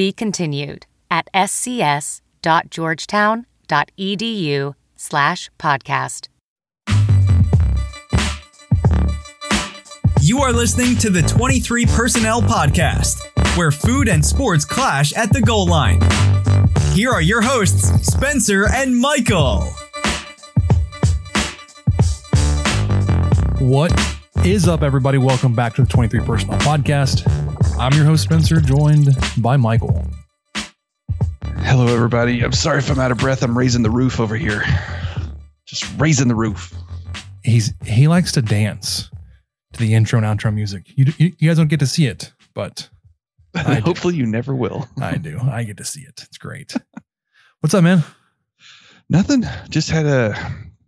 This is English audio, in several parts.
Be continued at scs.georgetown.edu slash podcast. You are listening to the 23 Personnel Podcast, where food and sports clash at the goal line. Here are your hosts, Spencer and Michael. What is up, everybody? Welcome back to the 23 Personnel Podcast. I'm your host, Spencer, joined by Michael. Hello, everybody. I'm sorry if I'm out of breath. I'm raising the roof over here. Just raising the roof. He's he likes to dance to the intro and outro music. You you, you guys don't get to see it, but Hopefully, you never will. I do. I get to see it. It's great. What's up, man? Nothing. Just had a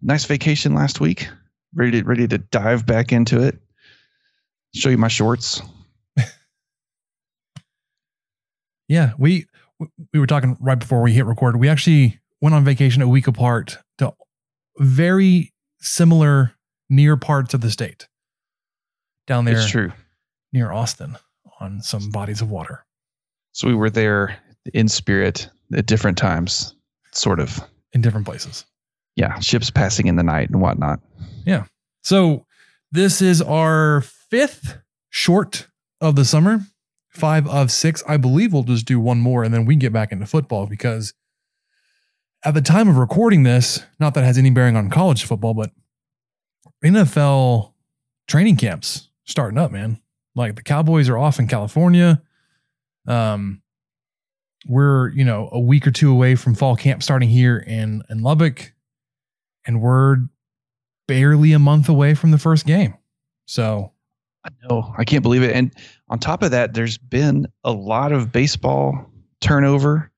nice vacation last week. Ready to ready to dive back into it. Show you my shorts. Yeah, we we were talking right before we hit record. We actually went on vacation a week apart to very similar near parts of the state. Down there It's true. near Austin on some bodies of water. So we were there in spirit at different times, sort of. in different places. Yeah, ships passing in the night and whatnot. Yeah. So this is our fifth short of the summer, five of six. I believe we'll just do one more and then we can get back into football because at the time of recording this, not that it has any bearing on college football, but NFL training camps starting up, man. Like the Cowboys are off in California. Um, we're you know a week or two away from fall camp starting here in in Lubbock, and we're barely a month away from the first game. So I know. I can't believe it. And on top of that, there's been a lot of baseball turnover.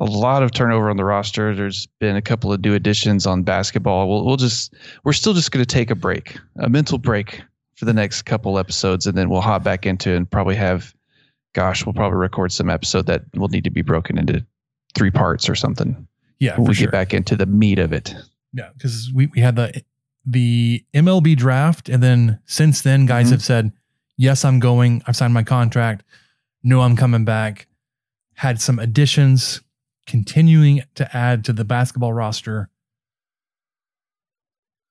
A lot of turnover on the roster. There's been a couple of new additions on basketball. We'll, we'll just, we're still just going to take a break, a mental break for the next couple episodes, and then we'll hop back into it and probably have, gosh, we'll probably record some episode that will need to be broken into three parts or something. yeah, when we sure. get back into the meat of it. Yeah, because we, we had the the MLB draft, and then since then, guys Mhm. have said, "Yes, I'm going. I've signed my contract. No, I'm coming back." Had some additions, continuing to add to the basketball roster.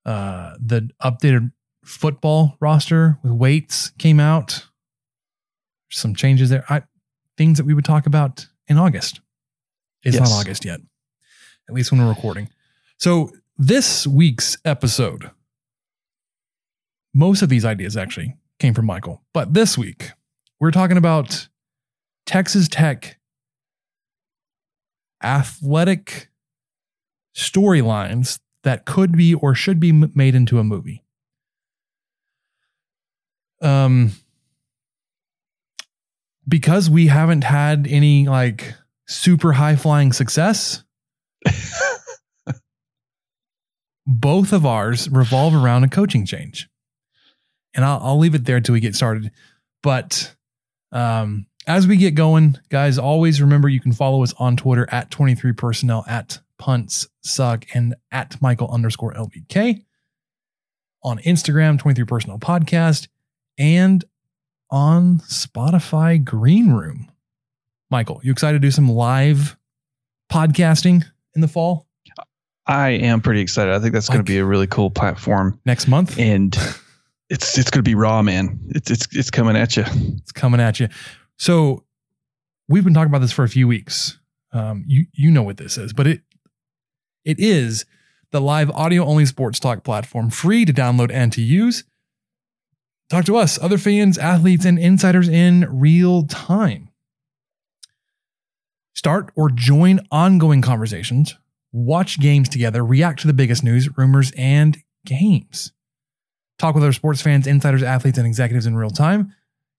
Uh, the updated football roster with weights came out. Some changes there. I things that we would talk about in August. It's Yes. not August yet, at least when we're recording. So this week's episode, most of these ideas actually came from Michael, but this week we're talking about Texas Tech athletic storylines that could be or should be made into a movie. Um, because we haven't had any like super high flying success, both of ours revolve around a coaching change. And I'll, I'll leave it there until we get started. But um, as we get going, guys, always remember you can follow us on Twitter at 23 personnel, at punts suck, and at Michael underscore LBK. On Instagram, 23 personnel podcast, and on Spotify Green Room. Michael, you excited to do some live podcasting in the fall I am pretty excited. I think that's going to be a really cool platform. next month? and it's it's going to be raw, man. It's it's it's coming at you. It's coming at you. So we've been talking about this for a few weeks. Um, you you know what this is, but it it is the live audio only sports talk platform, free to download and to use. Talk to us, other fans, athletes, and insiders in real time. Start or join ongoing conversations, watch games together, react to the biggest news, rumors, and games. Talk with other sports fans, insiders, athletes, and executives in real time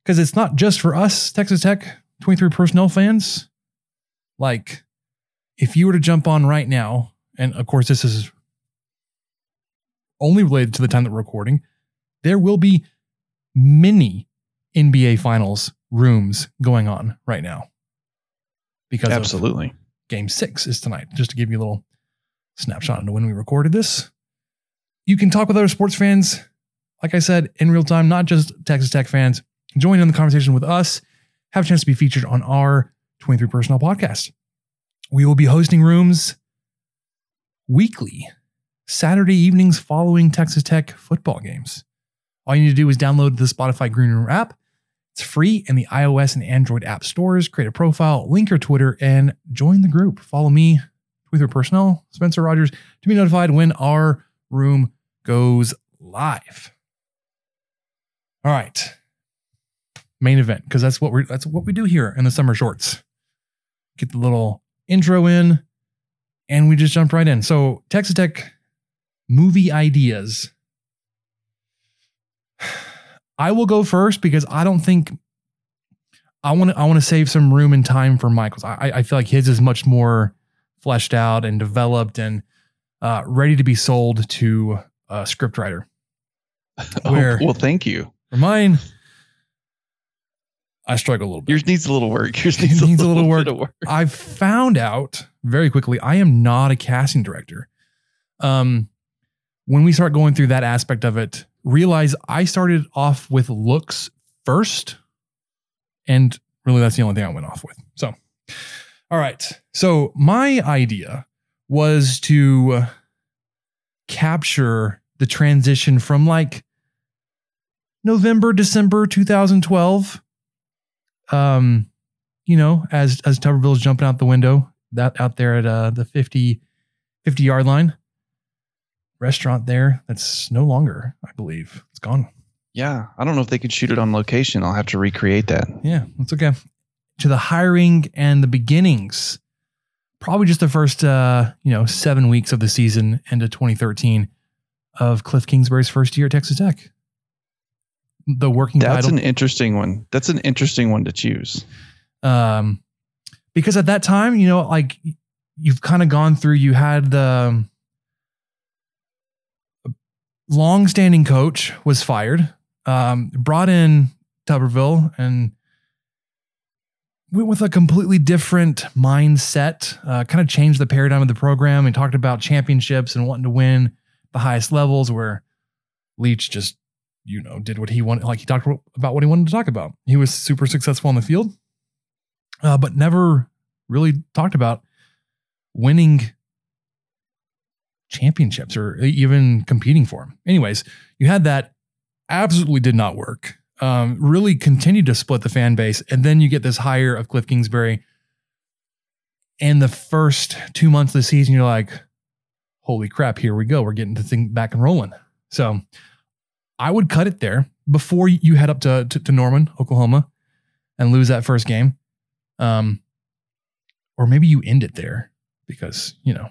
because it's not just for us, Texas Tech 23 personnel fans, like if you were to jump on right now, and of course, this is only related to the time that we're recording, there will be many NBA finals rooms going on right now. Because Absolutely. Game six is tonight, just to give you a little snapshot into when we recorded this. You can talk with other sports fans, like I said, in real time, not just Texas Tech fans. Join in the conversation with us, have a chance to be featured on our 23 Personnel podcast. We will be hosting rooms weekly, Saturday evenings following Texas Tech football games. All you need to do is download the Spotify Green Room app. It's free in the iOS and Android app stores. Create a profile, link your Twitter, and join the group. Follow me, Twitter personnel, Spencer Rogers, to be notified when our room goes live. All right. Main event, because that's what we're that's what we do here in the summer shorts. Get the little intro in, and we just jump right in. So Texas Tech movie ideas. I will go first because I don't think I want to. I want to save some room and time for Michael's. I, I feel like his is much more fleshed out and developed and uh, ready to be sold to a scriptwriter. Where oh, well, thank you. For mine, I struggle a little bit. Yours needs a little work. Yours needs, needs a, a little work. work. I found out very quickly I am not a casting director. Um, when we start going through that aspect of it, realize I started off with looks first, and really that's the only thing I went off with. So, all right. So my idea was to capture the transition from like November, December 2012. Um, you know, as as Tuberville's jumping out the window, that out there at uh, the 50, 50 yard line. Restaurant there that's no longer, I believe. It's gone. Yeah. I don't know if they could shoot it on location. I'll have to recreate that. Yeah, that's okay. To the hiring and the beginnings, probably just the first uh, you know, seven weeks of the season into 2013 of Cliff Kingsbury's first year at Texas Tech. The working That's title. an interesting one. That's an interesting one to choose. um, because at that time, you know, like you've kind of gone through, you had the long-standing coach was fired, um, brought in Tuberville, and went with a completely different mindset. Uh, kind of changed the paradigm of the program and talked about championships and wanting to win the highest levels. Where Leach just, you know, did what he wanted. Like he talked about what he wanted to talk about. He was super successful on the field uh, but never really talked about winning championships or even competing for them. Anyways, you had that absolutely did not work. Um, really continued to split the fan base, and then you get this hire of Cliff Kingsbury. And the first two months of the season, you're like, "Holy crap! Here we go. We're getting the thing back and rolling." So, I would cut it there before you head up to, to, to Norman, Oklahoma, and lose that first game. Um, or maybe you end it there because, you know,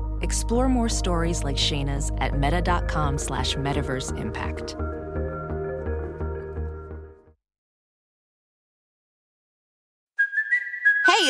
Explore more stories like Shayna's at meta.com slash metaverse impact.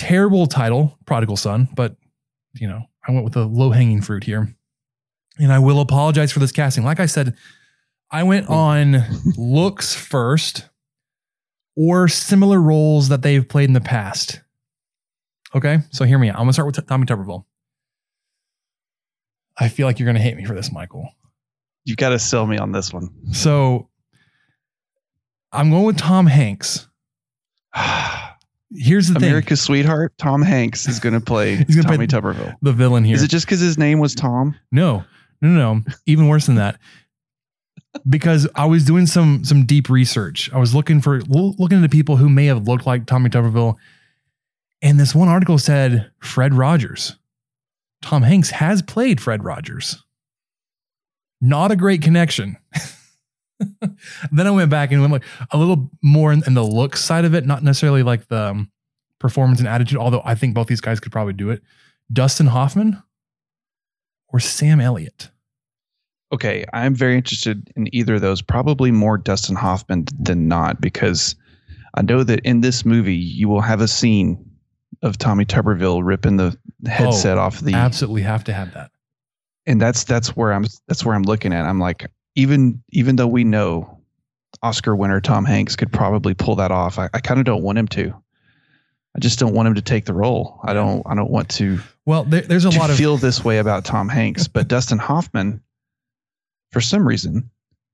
Terrible title, Prodigal Son, but, you know, I went with the low hanging fruit here. And I will apologize for this casting. Like I said, I went on looks first or similar roles that they've played in the past. Okay, so hear me out. I'm gonna start with Tommy Tuberville. I feel like you're gonna hate me for this, Michael. You got to sell me on this one. So I'm going with Tom Hanks. Here's the thing: America's sweetheart, Tom Hanks, is going to play He's gonna Tommy play- Tuberville. the villain here. Is it just because his name was Tom? No, no, no, no. Even worse than that. Because I was doing some some deep research. I was looking for lo- looking into people who may have looked like Tommy Tuberville, and this one article said Fred Rogers. Tom Hanks has played Fred Rogers. Not a great connection. then I went back and went like a little more in, in the look side of it, not necessarily like the um, performance and attitude. Although I think both these guys could probably do it. Dustin Hoffman or Sam Elliott. Okay, I'm very interested in either of those. Probably more Dustin Hoffman than not, because I know that in this movie you will have a scene of Tommy Tuberville ripping the headset Oh, off the, Absolutely have to have that. and that's that's where I'm that's where I'm looking at. I'm like, even even though we know Oscar winner Tom Hanks could probably pull that off, I, I kind of don't want him to. I just don't want him to take the role. I don't I don't want to Well, there, there's a lot of feel this way about Tom Hanks, but Dustin Hoffman, for some reason,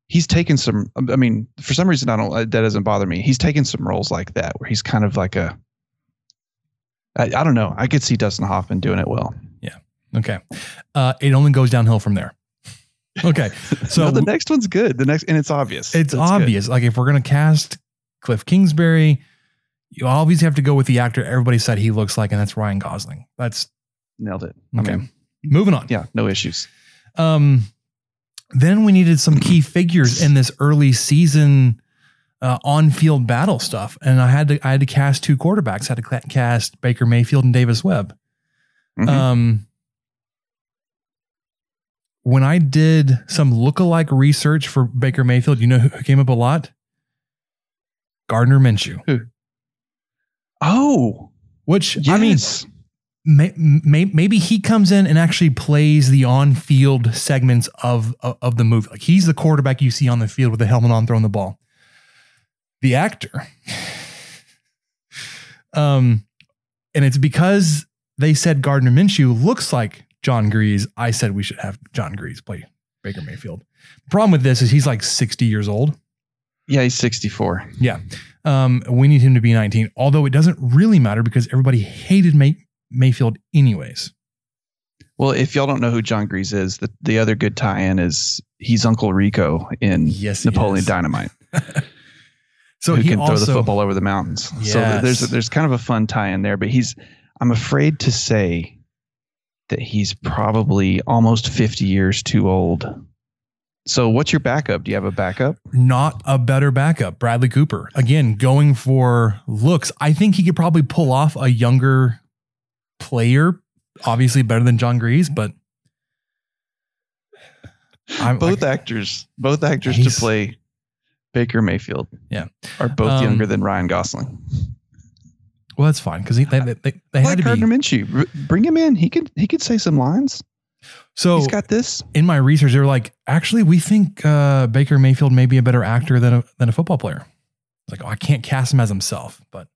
he's taken some. I mean, for some reason, I don't. That doesn't bother me. He's taken some roles like that where he's kind of like a. I, I don't know. I could see Dustin Hoffman doing it well. Yeah. Okay. Uh, it only goes downhill from there. Okay, so So the next one's good. The next, and it's obvious. it's That's good. obvious. Like if we're gonna cast Cliff Kingsbury, you obviously have to go with the actor everybody said he looks like, and that's Ryan Gosling. That's Nailed it. okay. I mean, Moving on. yeah, no issues. Um, then we needed some key figures in this early season uh, on-field battle stuff, and I had to I had to cast two quarterbacks. I had to cast Baker Mayfield and Davis Webb. Mhm. Um, when I did some lookalike research for Baker Mayfield, you know who came up a lot? Gardner Minshew. oh, Which yes. I mean, may, may, maybe he comes in and actually plays the on-field segments of, of of the movie. Like he's the quarterback you see on the field with the helmet on, throwing the ball. The actor, um, and it's because they said Gardner Minshew looks like Jon Gries. I said we should have Jon Gries play Baker Mayfield. The problem with this is he's like sixty years old. yeah, he's 64. Yeah. Um, we need him to be 19, although it doesn't really matter because everybody hated May- Mayfield anyways. Well, if y'all don't know who John Grease is, the, the other good tie-in is he's Uncle Rico in Yes, Napoleon is. Dynamite. So who he can also, throw the football over the mountains. So there's there's kind of a fun tie in there, but he's I'm afraid to say that he's probably almost 50 years too old. So what's your backup? Do you have a backup? not a better backup. Bradley Cooper, again, going for looks. I think he could probably pull off a younger player, obviously better than Jon Gries, but I'm both I- actors, both actors to play Baker Mayfield. Yeah. Are both Um, younger than Ryan Gosling. Well, that's fine because they, they, they, they had to Gardner be. Minshew. Bring him in. He could he could say some lines. So He's got this. in my research, they were like, actually, we think uh, Baker Mayfield may be a better actor than a, than a football player. It's like, oh, I can't cast him as himself, but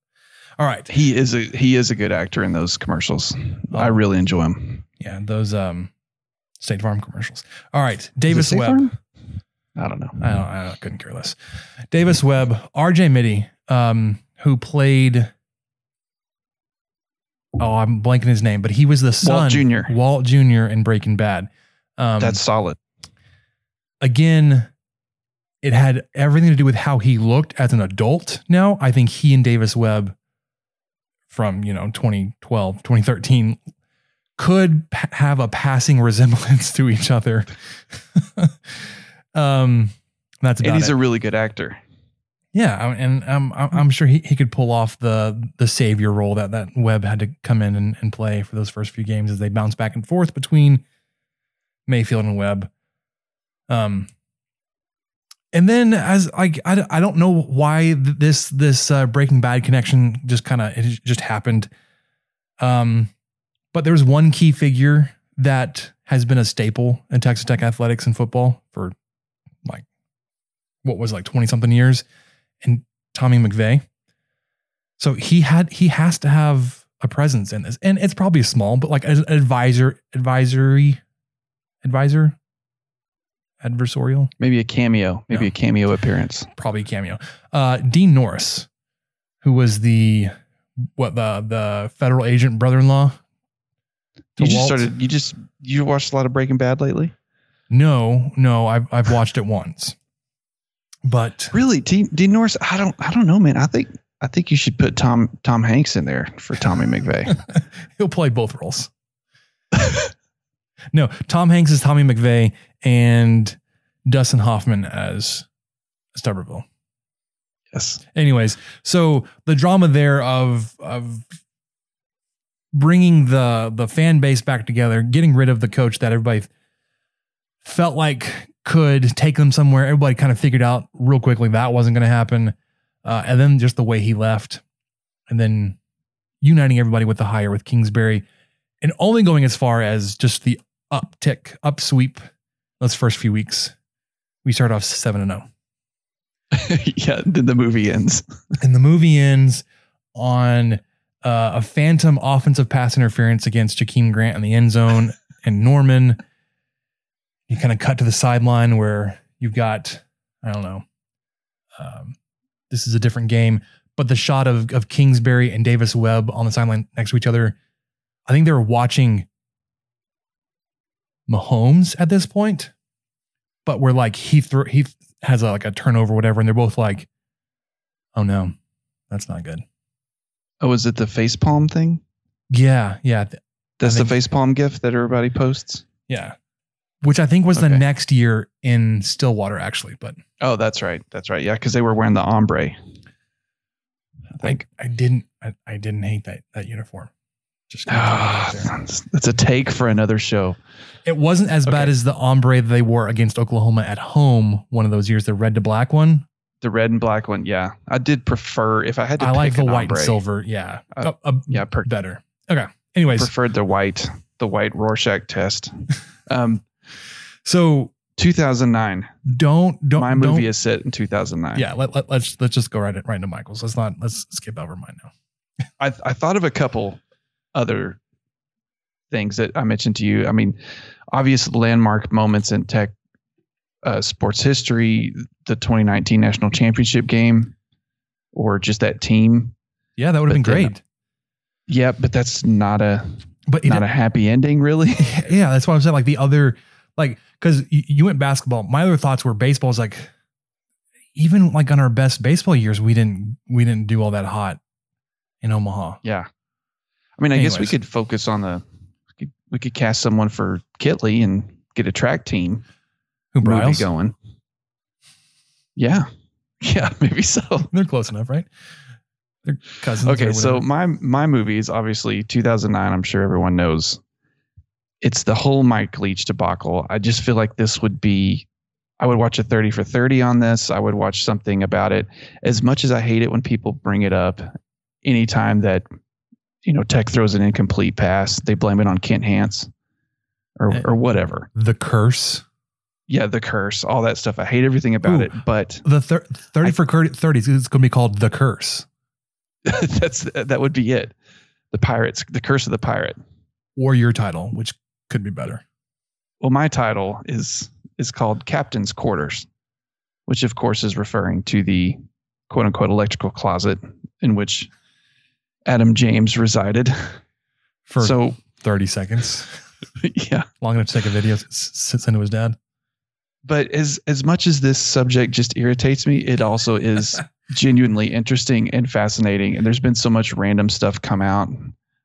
all right. He is a he is a good actor in those commercials. I Oh. really enjoy him. Yeah, those um, State Farm commercials. All right, Davis Webb. Farm? I don't know. I don't, I couldn't care less. Davis Webb, RJ Mitte, um, who played. Oh, I'm blanking his name, but he was the son, Jr.. Walt Jr. in Breaking Bad. Um, That's solid. again, it had everything to do with how he looked as an adult. Now, I think he and Davis Webb from, you know, 2012, 2013 could p- have a passing resemblance to each other. um, that's And he's it. a really good actor. Yeah, and um, I'm, sure he, he could pull off the the savior role that that Webb had to come in and, and play for those first few games as they bounce back and forth between Mayfield and Webb. Um, and then as like I, I don't know why this this uh, Breaking Bad connection just kind of it just happened. Um, but there was one key figure that has been a staple in Texas Tech athletics and football for like what was like 20 something years and Tommy McVeigh. So he had he has to have a presence in this, and it's probably small, but like an advisor, advisory, advisor, adversarial, Maybe a cameo, maybe No. a cameo appearance. probably a cameo. Uh, Dean Norris, who was the what the the federal agent brother-in-law. You just Walt. started. You just you watched a lot of Breaking Bad lately. No, no, I've I've watched it once, but Really, Dean, Dean Norris? I don't. I don't know, man. I think I think you should put Tom Tom Hanks in there for Tommy McVeigh. he'll play both roles. no, Tom Hanks is Tommy McVeigh and Dustin Hoffman as Stubberville. yes. Anyways, so the drama there of of bringing the the fan base back together, getting rid of the coach that everybody felt like could take them somewhere. Everybody kind of figured out real quickly that wasn't going to happen, uh, and then just the way he left, and then uniting everybody with the hire with Kingsbury, and only going as far as just the uptick, upsweep. Those first few weeks, we start off seven and oh. zero. yeah. Then the movie ends. And the movie ends on uh, a phantom offensive pass interference against Jakeem Grant in the end zone and Norman. You kind of cut to the sideline where you've got, I don't know, um, this is a different game, but the shot of, of Kingsbury and Davis Webb on the sideline next to each other, I think they were watching Mahomes at this point, but we're like, he, he has a, like a turnover, whatever, and they're both like, oh no, that's not good. Oh, was it the face palm thing? Yeah, yeah, th- That's the face palm gif that everybody posts. yeah. Which I think was the next year in Stillwater, actually. But Oh, that's right. That's right. Yeah, because they were wearing the ombre. I think I didn't. I, I didn't hate that that uniform. Just gonna throw that out there. that's, a take for another show. it wasn't as bad as the ombre they wore against Oklahoma at home one of those years, the red to black one. The red and black one. Yeah, I did prefer if I had to. I like pick the white ombre, and silver. Yeah, Uh, Uh, uh, Yeah, per- better. Okay. Anyways, preferred the white, the white Rorschach test. Um, so 2009. don't don't My don't, movie is set in 2009. Yeah, let, let, let's let's just go right right into Michael's. Let's not let's skip over mine now. I I thought of a couple other things that I mentioned to you. I mean, obvious landmark moments in tech uh, sports history, the 2019 national championship game, or just that team. Yeah, that would have been then- great. Yeah, but that's not a But it, not a happy ending, really. yeah, that's what I'm saying. Like the other, like, because you, you went basketball. My other thoughts were baseball is like, even like on our best baseball years, we didn't we didn't do all that hot in Omaha. Yeah. I mean, I guess we could focus on the we could, cast someone for Kittley and get a track team Who Briles? going. Yeah. Yeah, maybe so. They're close enough, right? They're cousins. Okay, so my my movie is obviously 2009. I'm sure everyone knows. It's the whole Mike Leach debacle. I just feel like this would be. I would watch a 30 for 30 on this. I would watch something about it. As much as I hate it when people bring it up, anytime that you know Tech throws an incomplete pass, they blame it on Kent Hance or Eh. or whatever. the curse, Yeah, the curse, all that stuff. I hate everything about Ooh. it, but the thir- thirty I- for thirty, 30 is going to be called the curse that's that would be it. The pirates, the curse of the pirate. or your title, which could be better. Well, my title is is called Captain's Quarters, which of course is referring to the quote unquote electrical closet in which Adam James resided. For so thirty seconds, yeah. long enough to take a video, s- s- send to his dad. But as as much as this subject just irritates me, it also is genuinely interesting and fascinating. And there's been so much random stuff come out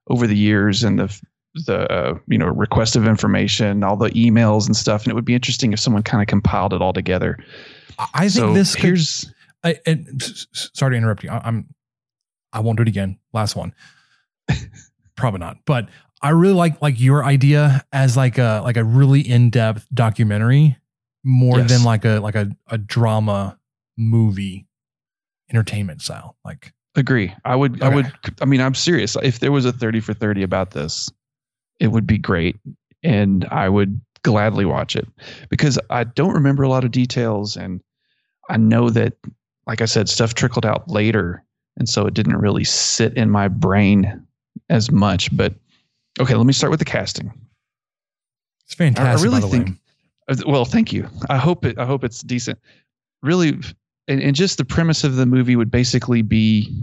over the years, and the the uh, you know request of information, all the emails and stuff. And it would be interesting if someone kind of compiled it all together. I- I think so this could here's I, and s- s- sorry to interrupt you. I, I'm I won't do it again. Last one. Probably not. But I really like like your idea as like a like a really in-depth documentary more Yes. than like a like a, a drama movie entertainment style. Like Agree. I would. I would. I mean, I'm serious. If there was a thirty for thirty about this, it would be great, and I would gladly watch it because I don't remember a lot of details, and I know that, like I said, stuff trickled out later, and so it didn't really sit in my brain as much. But okay, let me start with the casting. It's fantastic. I really think. way. uh, Well, thank you. I hope it. I hope it's decent. Really, and, and just the premise of the movie would basically be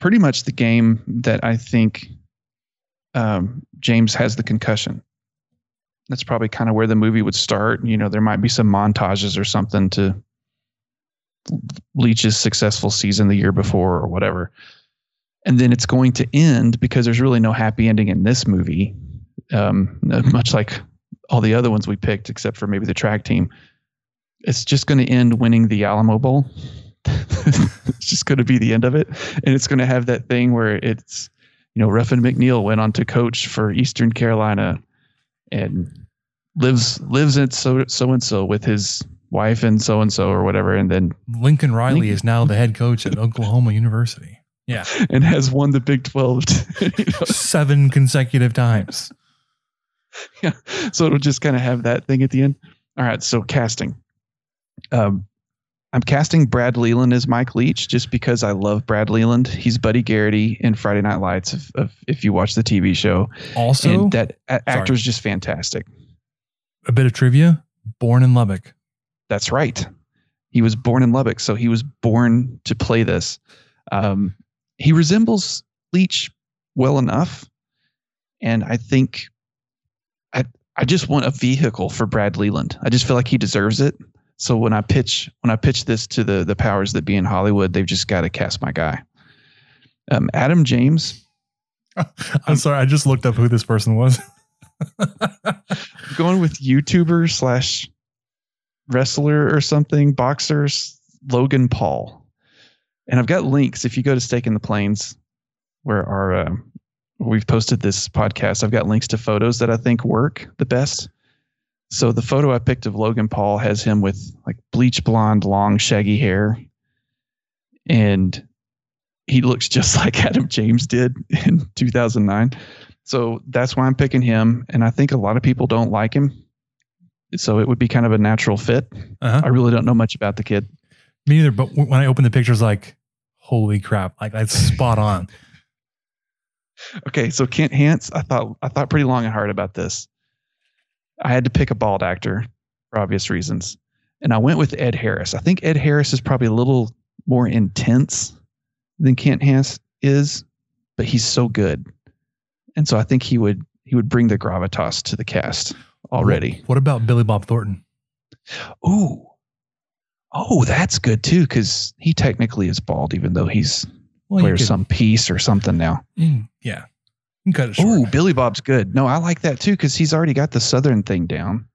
pretty much the game that I think um, James has the concussion. That's probably kind of where the movie would start. You know, there might be some montages or something to Leach's successful season the year before or whatever. And then it's going to end because there's really no happy ending in this movie, um, much like all the other ones we picked, except for maybe the track team. It's just going to end winning the Alamo Bowl. it's just going to be the end of it. And it's going to have that thing where it's, you know, Ruffin McNeill went on to coach for Eastern Carolina and lives lives at so so and so with his wife and so and so or whatever, and then Lincoln Riley Lincoln- is now the head coach at Oklahoma University. Yeah. and has won the Big Twelve. you know? Seven consecutive times. yeah. So it'll just kind of have that thing at the end. All right. So casting. Um, I'm casting Brad Leland as Mike Leach just because I love Brad Leland. He's Buddy Garrity in Friday Night Lights. If, if, if you watch the TV show, Also, and that a- Sorry. actor's just fantastic. a bit of trivia born in Lubbock. That's right. He was born in Lubbock, so he was born to play this. Um, he resembles Leach well enough, and I think I I just want a vehicle for Brad Leland. I just feel like he deserves it. So when I pitch when I pitch this to the the powers that be in Hollywood, they've just got to cast my guy. Um, Adam James. I'm sorry. I just looked up who this person was. Going with YouTuber slash wrestler or something, boxers, Logan Paul. And I've got links. If you go to Stake in the Plains, where our uh, we've posted this podcast, I've got links to photos that I think work the best. So the photo I picked of Logan Paul has him with like bleach blonde, long, shaggy hair, and he looks just like Adam James did in 2009. So that's why I'm picking him. And I think a lot of people don't like him. So it would be kind of a natural fit. Uh-huh. I really don't know much about the kid. Me neither. But w- when I opened the pictures, like, holy crap! Like that's spot on. Okay, so Kent Hance, I thought I thought pretty long and hard about this. I had to pick a bald actor for obvious reasons. And I went with Ed Harris. I think Ed Harris is probably a little more intense than Kent Hance is, but he's so good. And so I think he would he would bring the gravitas to the cast already. What about Billy Bob Thornton? Ooh. Oh, that's good too, because he technically is bald, even though he's Well, wears some piece or something now. Mm, yeah, you cut it short. Ooh, Billy Bob's good. No, I like that too, because he's already got the southern thing down.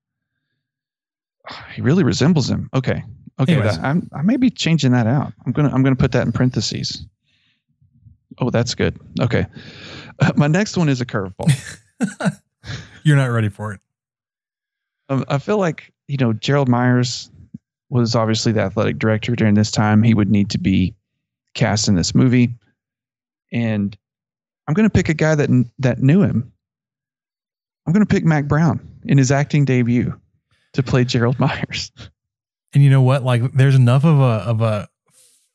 He really resembles him. Okay. Okay. That, I'm I may be changing that out. I'm gonna I'm gonna put that in parentheses. Oh, that's good. Okay. Uh, my next one is a curveball. You're not ready for it. Um, I feel like you know Gerald Myers was obviously the athletic director during this time. He would need to be cast in this movie, and I'm going to pick a guy that that knew him. I'm going to pick Mack Brown in his acting debut to play Gerald Myers. And you know what? Like, there's enough of a of a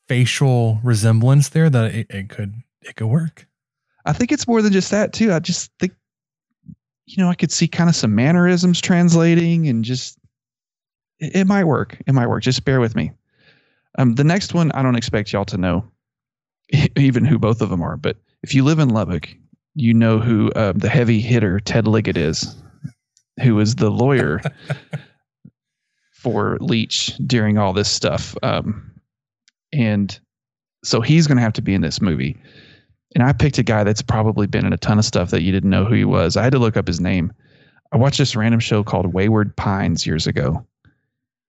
facial resemblance there that it, it could it could work. I think it's more than just that too. I just think, you know, I could see kind of some mannerisms translating and just it, it might work. It might work. Just bear with me. Um, the next one, I don't expect y'all to know even who both of them are, but if you live in Lubbock, you know who uh, the heavy hitter Ted Liggett is, who is the lawyer for Leach during all this stuff. Um, and so he's going to have to be in this movie and I picked a guy that's probably been in a ton of stuff that you didn't know who he was. I had to look up his name. I watched this random show called Wayward Pines years ago,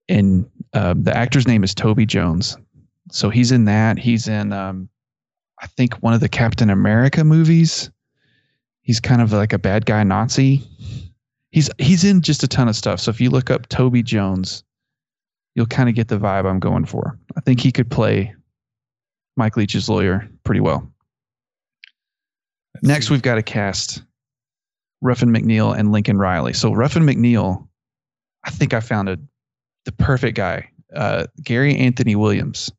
and um, the actor's name is Toby Jones. So he's in that. He's in, um, I think, one of the Captain America movies. He's kind of like a bad guy Nazi. He's he's in just a ton of stuff. So if you look up Toby Jones, you'll kind of get the vibe I'm going for. I think he could play Mike Leach's lawyer pretty well. Let's Next, see. we've got to cast Ruffin McNeill and Lincoln Riley. So Ruffin McNeill, I think I found a, the perfect guy, uh, Gary Anthony Williams.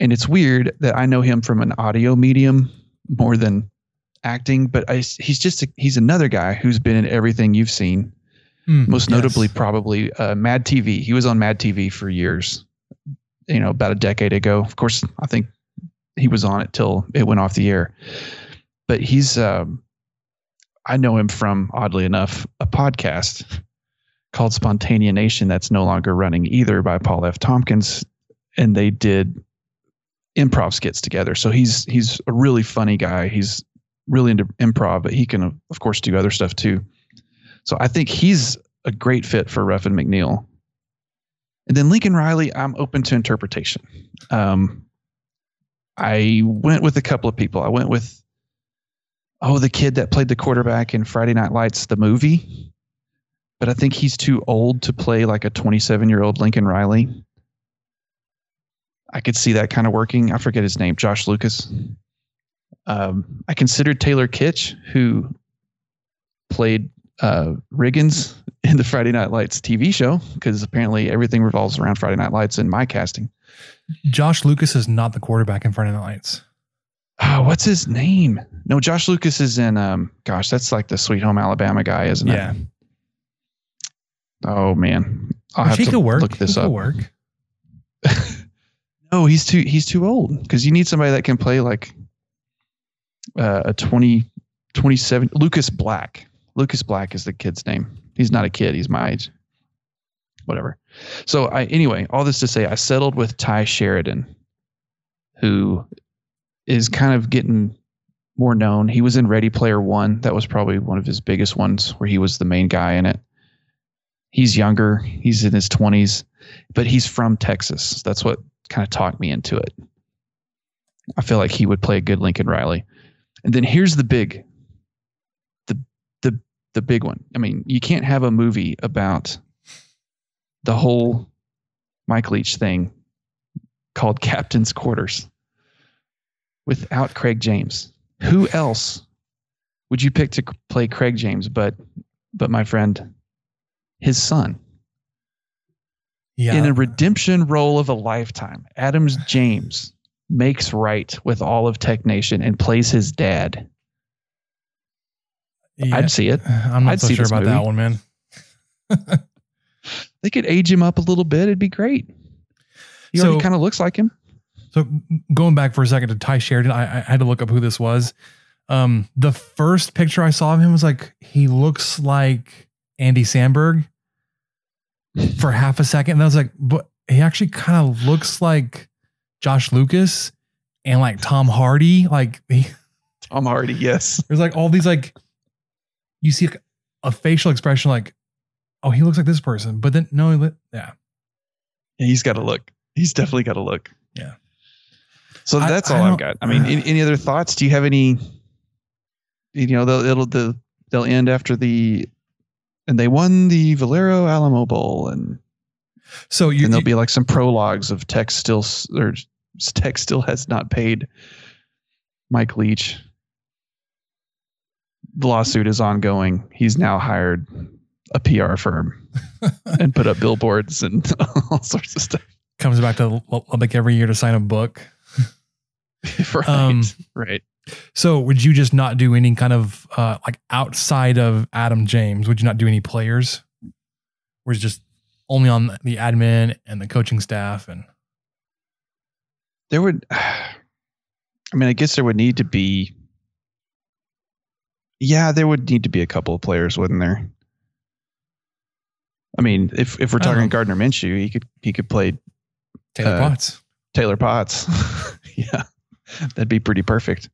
And it's weird that I know him from an audio medium more than acting, but I, he's just a, he's another guy who's been in everything you've seen. Mm, Most yes. notably, probably uh, Mad TV. He was on Mad TV for years. You know, about a decade ago. Of course, I think he was on it till it went off the air. But he's, um, I know him from oddly enough a podcast called Spontaneanation that's no longer running either by Paul F. Tompkins, and they did improv skits together. So he's he's a really funny guy. He's really into improv, but he can of course do other stuff too. So I think he's a great fit for Ruffin McNeill. And then Lincoln Riley, I'm open to interpretation. Um, I went with a couple of people. I went with oh the kid that played the quarterback in Friday Night Lights, the movie. But I think he's too old to play like a 27 year old Lincoln Riley. I could see that kind of working. I forget his name, Josh Lucas. Um, I considered Taylor Kitsch, who played uh, Riggins in the Friday Night Lights TV show, because apparently everything revolves around Friday Night Lights in my casting. Josh Lucas is not the quarterback in Friday Night Lights. Oh, what's his name? No, Josh Lucas is in. Um, gosh, that's like the Sweet Home Alabama guy, isn't Yeah. it? Yeah. Oh man, I'll have to work. look this up. work. No, he's too he's too old because you need somebody that can play like uh, a 20, 27 Lucas Black. Lucas Black is the kid's name. He's not a kid. He's my age. Whatever. So I anyway, all this to say, I settled with Tye Sheridan, who is kind of getting more known. He was in Ready Player One. That was probably one of his biggest ones where he was the main guy in it. He's younger. He's in his twenties, but he's from Texas. That's what kind of talked me into it. I feel like he would play a good Lincoln Riley. And then here's the big the the the big one. I mean, you can't have a movie about the whole Mike Leach thing called Captain's Quarters without Craig James. Who else would you pick to play Craig James but but my friend his son? Yeah. in a redemption role of a lifetime, Adams James makes right with all of Tech Nation and plays his dad. Yeah. I'd see it. I'm not I'd so see sure about that movie. one, man. They could age him up a little bit. It'd be great. He So- already kind of looks like him. So going back for a second to Tye Sheridan, I, I had to look up who this was. Um, the first picture I saw of him was like he looks like Andy Samberg for half a second. And I was like, but he actually kind of looks like Josh Lucas and like Tom Hardy. Like he, Tom Hardy, yes. there's like all these like you see like, a facial expression like, oh, he looks like this person, but then no, he li- yeah. He's got to look. He's definitely got to look. Yeah. So I- that's I all I've got. I mean, any, any other thoughts? Do you have any? You know, they'll it'll the they'll end after the, and they won the Valero Alamo Bowl, and So you, and there'll be like some prologues of Tech still or Tech still has not paid Mike Leach. The lawsuit is ongoing. He's now hired a PR firm and put up billboards and all sorts of stuff. comes back to Lubbock every year to sign a book. right. Um, right. So would you just not do any kind of uh like outside of Adam James? Would you not do any players? Or is just only on the admin and the coaching staff and There would, I mean, I guess there would need to be, yeah, there would need to be a couple of players, wouldn't there? I mean, if if we're talking. Gardner Minshew, he could he could play Taylor Uh, Potts? Taylor Potts. yeah, that'd be pretty perfect.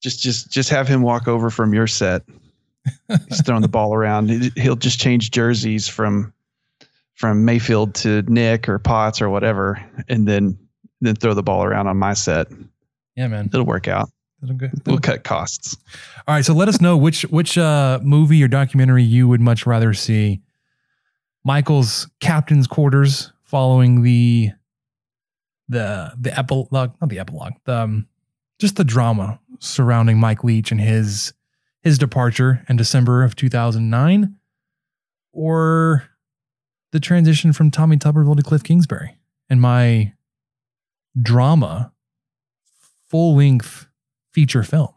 Just just just have him walk over from your set. He's throwing the ball around. He- He'll just change jerseys from from Mayfield to Nick or Potts or whatever, and then then throw the ball around on my set. Yeah, man. It'll work out. That'll go- We'll cut costs. All right, so let us know which which uh movie or documentary you would much rather see. Michael's captain's quarters following the the the epilogue, not the epilogue, the um, just the drama surrounding Mike Leach and his his departure in December of 2009 or the transition from Tommy Tuberville to Cliff Kingsbury and my drama full length feature film.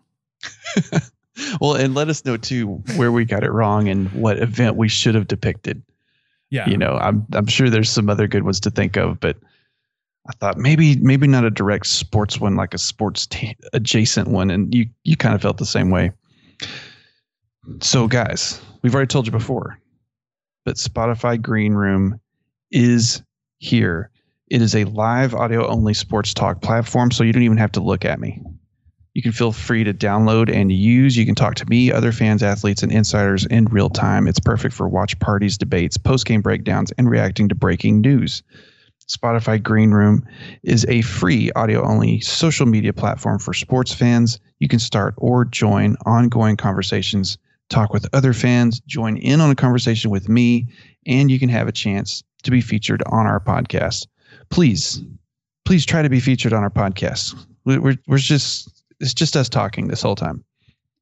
well, and let us know too where we got it wrong and what event we should have depicted. Yeah. You know, I'm I'm sure there's some other good ones to think of, but I thought maybe maybe not a direct sports one, like a sports t- adjacent one, and you you kind of felt the same way. So, guys, we've already told you before, but Spotify Green Room is here. It is a live audio only sports talk platform, so you don't even have to look at me. You can feel free to download and use. You can talk to me, other fans, athletes, and insiders in real time. It's perfect for watch parties, debates, post game breakdowns, and reacting to breaking news. Spotify Green Room is a free audio only social media platform for sports fans. You can start or join ongoing conversations, talk with other fans, join in on a conversation with me, and you can have a chance to be featured on our podcast. Please, please try to be featured on our podcast. We're, we're just it's just us talking this whole time.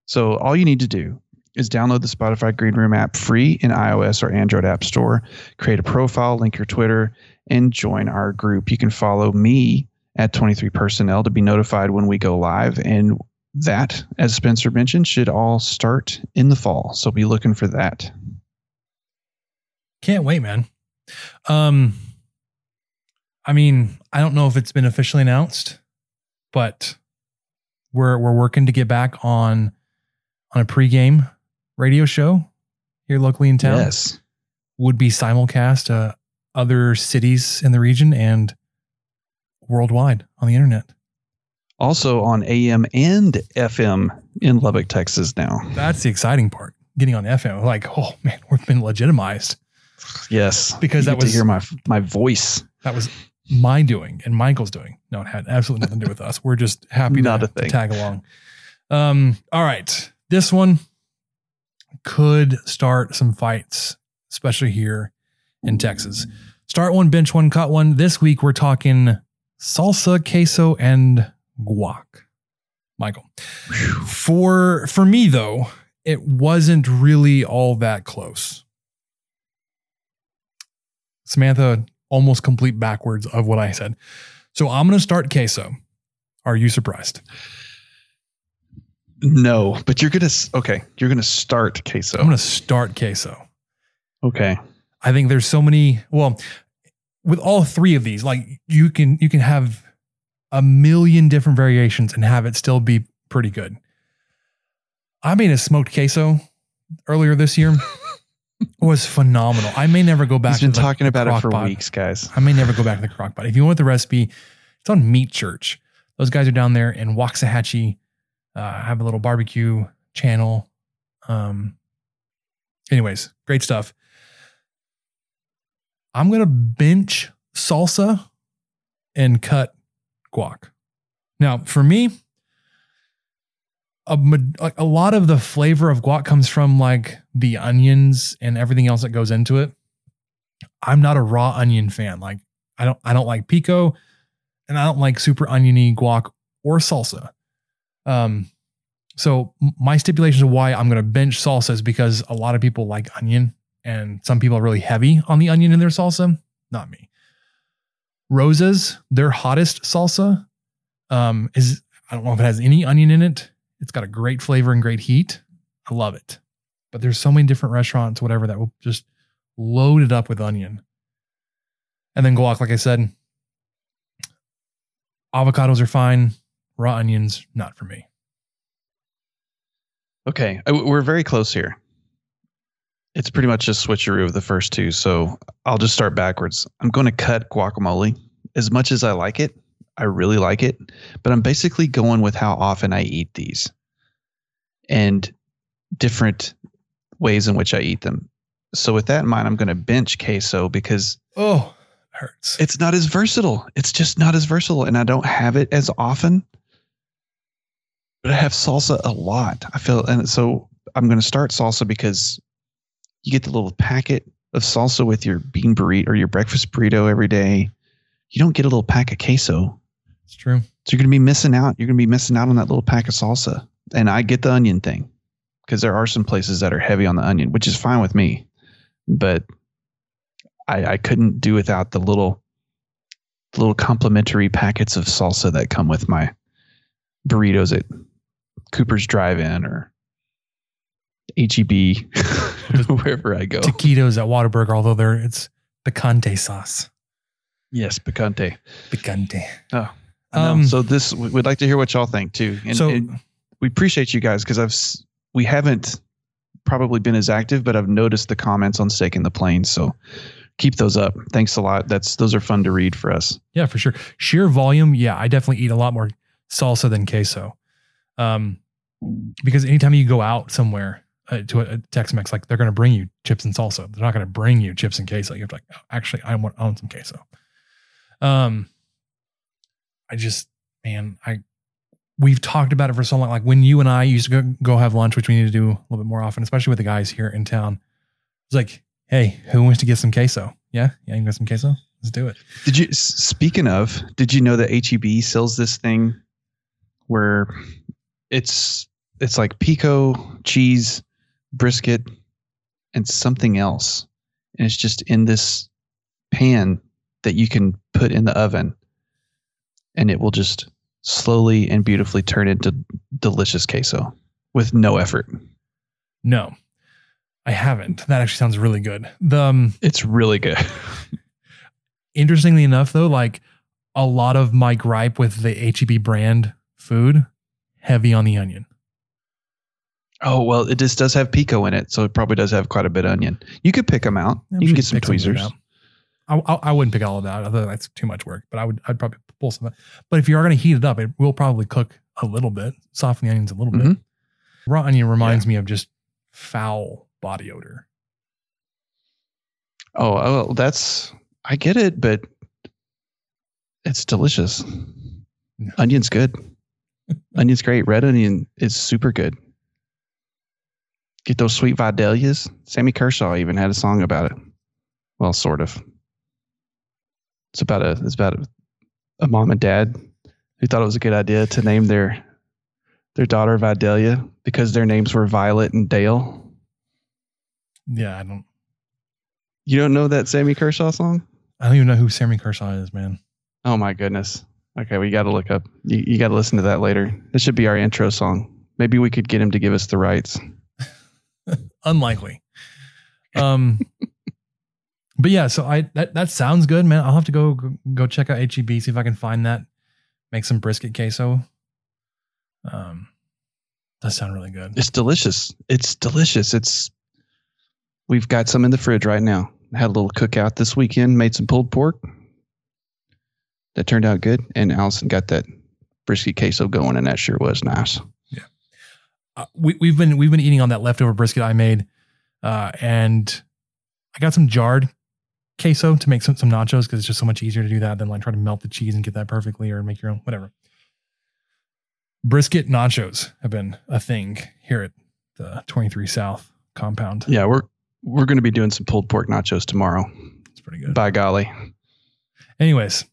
So all you need to do is download the Spotify Green Room app free in iOS or Android App Store. Create a profile, link your Twitter, and join our group. You can follow me at 23 Personnel to be notified when we go live. And that, as Spencer mentioned, should all start in the fall. So be looking for that. Can't wait, man. Um, I mean, I don't know if it's been officially announced, but we're we're working to get back on on a pregame radio show here locally in town. Yes. Would be simulcast to other cities in the region and worldwide on the internet. Also on AM and FM in Lubbock, Texas now. That's the exciting part. Getting on FM, like, oh man, we've been legitimized. Yes, because that get to hear my my voice. that was my doing and Michael's doing. No, it had absolutely nothing to do with us. We're just happy Not to, a thing. to tag along. Um, all right. This one could start some fights, especially here in Texas. Start one, bench one, cut one. This week we're talking salsa, queso, and guac. Michael. For for me though, it wasn't really all that close. Samantha almost complete backwards of what I said. So I'm going to start queso. Are you surprised? No, but you're gonna okay. You're gonna start queso. I'm going to start queso. okay. I think there's so many. Well, with all three of these, like you can you can have a million different variations and have it still be pretty good. I made a smoked queso earlier this year. it was phenomenal. I may never go back. He's been to the- talking about it for pot. weeks, guys. I may never go back to the crock pot. If you want the recipe, it's on Meat Church. Those guys are down there in Waxahachie. Uh, have a little barbecue channel. Um, anyways, great stuff. I'm gonna bench salsa and cut guac. Now, for me, a, a lot of the flavor of guac comes from like the onions and everything else that goes into it. I'm not a raw onion fan. Like I don't I don't like pico and I don't like super oniony guac or salsa. Um so my stipulations of why I'm going to bench salsa is because a lot of people like onion and some people are really heavy on the onion in their salsa. Not me. Rosa's, their hottest salsa, um, is I don't know if it has any onion in it. It's got a great flavor and great heat. I love it. But there's so many different restaurants, whatever, that will just load it up with onion. And then guac, like I said, avocados are fine. Raw onions, not for me. Okay, we're very close here. It's pretty much just switcheroo of the first two, so I'll just start backwards. I'm going to cut guacamole. As much as I like it, I really like it, but I'm basically going with how often I eat these and different ways in which I eat them. So with that in mind, I'm going to bench queso because Oh, hurts. it's not as versatile. It's just not as versatile, and I don't have it as often. But I have salsa a lot. I feel, and so I'm going to start salsa because you get the little packet of salsa with your bean burrito or your breakfast burrito every day. You don't get a little pack of queso, It's true. so you're going to be missing out. You're going to be missing out on that little pack of salsa. And I get the onion thing because there are some places that are heavy on the onion, which is fine with me. But I, I couldn't do without the little the little complimentary packets of salsa that come with my burritos at Cooper's Drive-In or HEB, wherever I go. Taquitos at Whataburger, although there it's picante sauce. Yes, picante. Picante. Oh, um, so this we- we'd like to hear what y'all think too, and, So- we appreciate you guys because I've we haven't probably been as active, but I've noticed the comments on Staking the Plains. So keep those up. Thanks a lot. That's those are fun to read for us. Yeah, for sure. Sheer volume, yeah, I definitely eat a lot more salsa than queso. Um, because anytime you go out somewhere uh, to a, a Tex-Mex, like they're going to bring you chips and salsa. They're not going to bring you chips and queso. You have to like, oh, actually, I want, I want some queso. Um, I just, man, I, we've talked about it for so long. Like when you and I used to go, go have lunch, which we need to do a little bit more often, especially with the guys here in town. It's like, hey, who wants to get some queso? Yeah, yeah, you can get some queso. Let's do it. Did you? Speaking of, did you know that HEB sells this thing where it's it's like pico cheese, brisket, and something else, and it's just in this pan that you can put in the oven, and it will just slowly and beautifully turn into delicious queso with no effort. No, I haven't. That actually sounds really good. The um, It's really good. interestingly enough, though, like a lot of my gripe with the HEB brand food, heavy on the onion. Oh well, it just does have pico in it, so it probably does have quite a bit of onion. You could pick them out. I'm you can get some pick some of it tweezers. I, I, I wouldn't pick all of that. Although that's too much work. But I would I'd probably pull some. of that. But if you are going to heat it up, it will probably cook a little bit, soften the onions a little bit. Mhm. Raw onion reminds me of just foul body odor. Oh, well, that's I get it, but it's delicious. Onion's good. Onion's great. Red onion is super good. Get those sweet Vidalias. Sammy Kershaw even had a song about it. Well, sort of. It's about a it's about a, a mom and dad who thought it was a good idea to name their their daughter Vidalia because their names were Violet and Dale. Yeah, I don't. You don't know that Sammy Kershaw song? I don't even know who Sammy Kershaw is, man. Oh my goodness. Okay, we got to look up. You, you got to listen to that later. This should be our intro song. Maybe we could get him to give us the rights. Unlikely. Um, but yeah, so I that that sounds good, man. I'll have to go go, check out HEB, see if I can find that. Make some brisket queso. Um, that sound really good. It's delicious. It's delicious. It's we've got some in the fridge right now. Had a little cookout this weekend. Made some pulled pork. That turned out good. And Allison got that brisket queso going, and that sure was nice. Uh, we we've been we've been eating on that leftover brisket I made, uh, and I got some jarred queso to make some some nachos because it's just so much easier to do that than like try to melt the cheese and get that perfectly or make your own whatever. Brisket nachos have been a thing here at the 23 South compound. Yeah, we're we're going to be doing some pulled pork nachos tomorrow. It's pretty good. By golly. Anyways,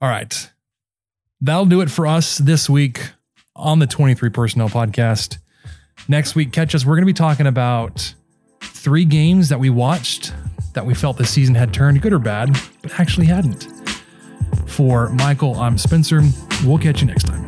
all right. That'll do it for us this week on the 23 Personnel Podcast. Next week, catch us. We're going to be talking about three games that we watched that we felt the season had turned good or bad, but actually hadn't. For Michael, I'm Spencer. We'll catch you next time.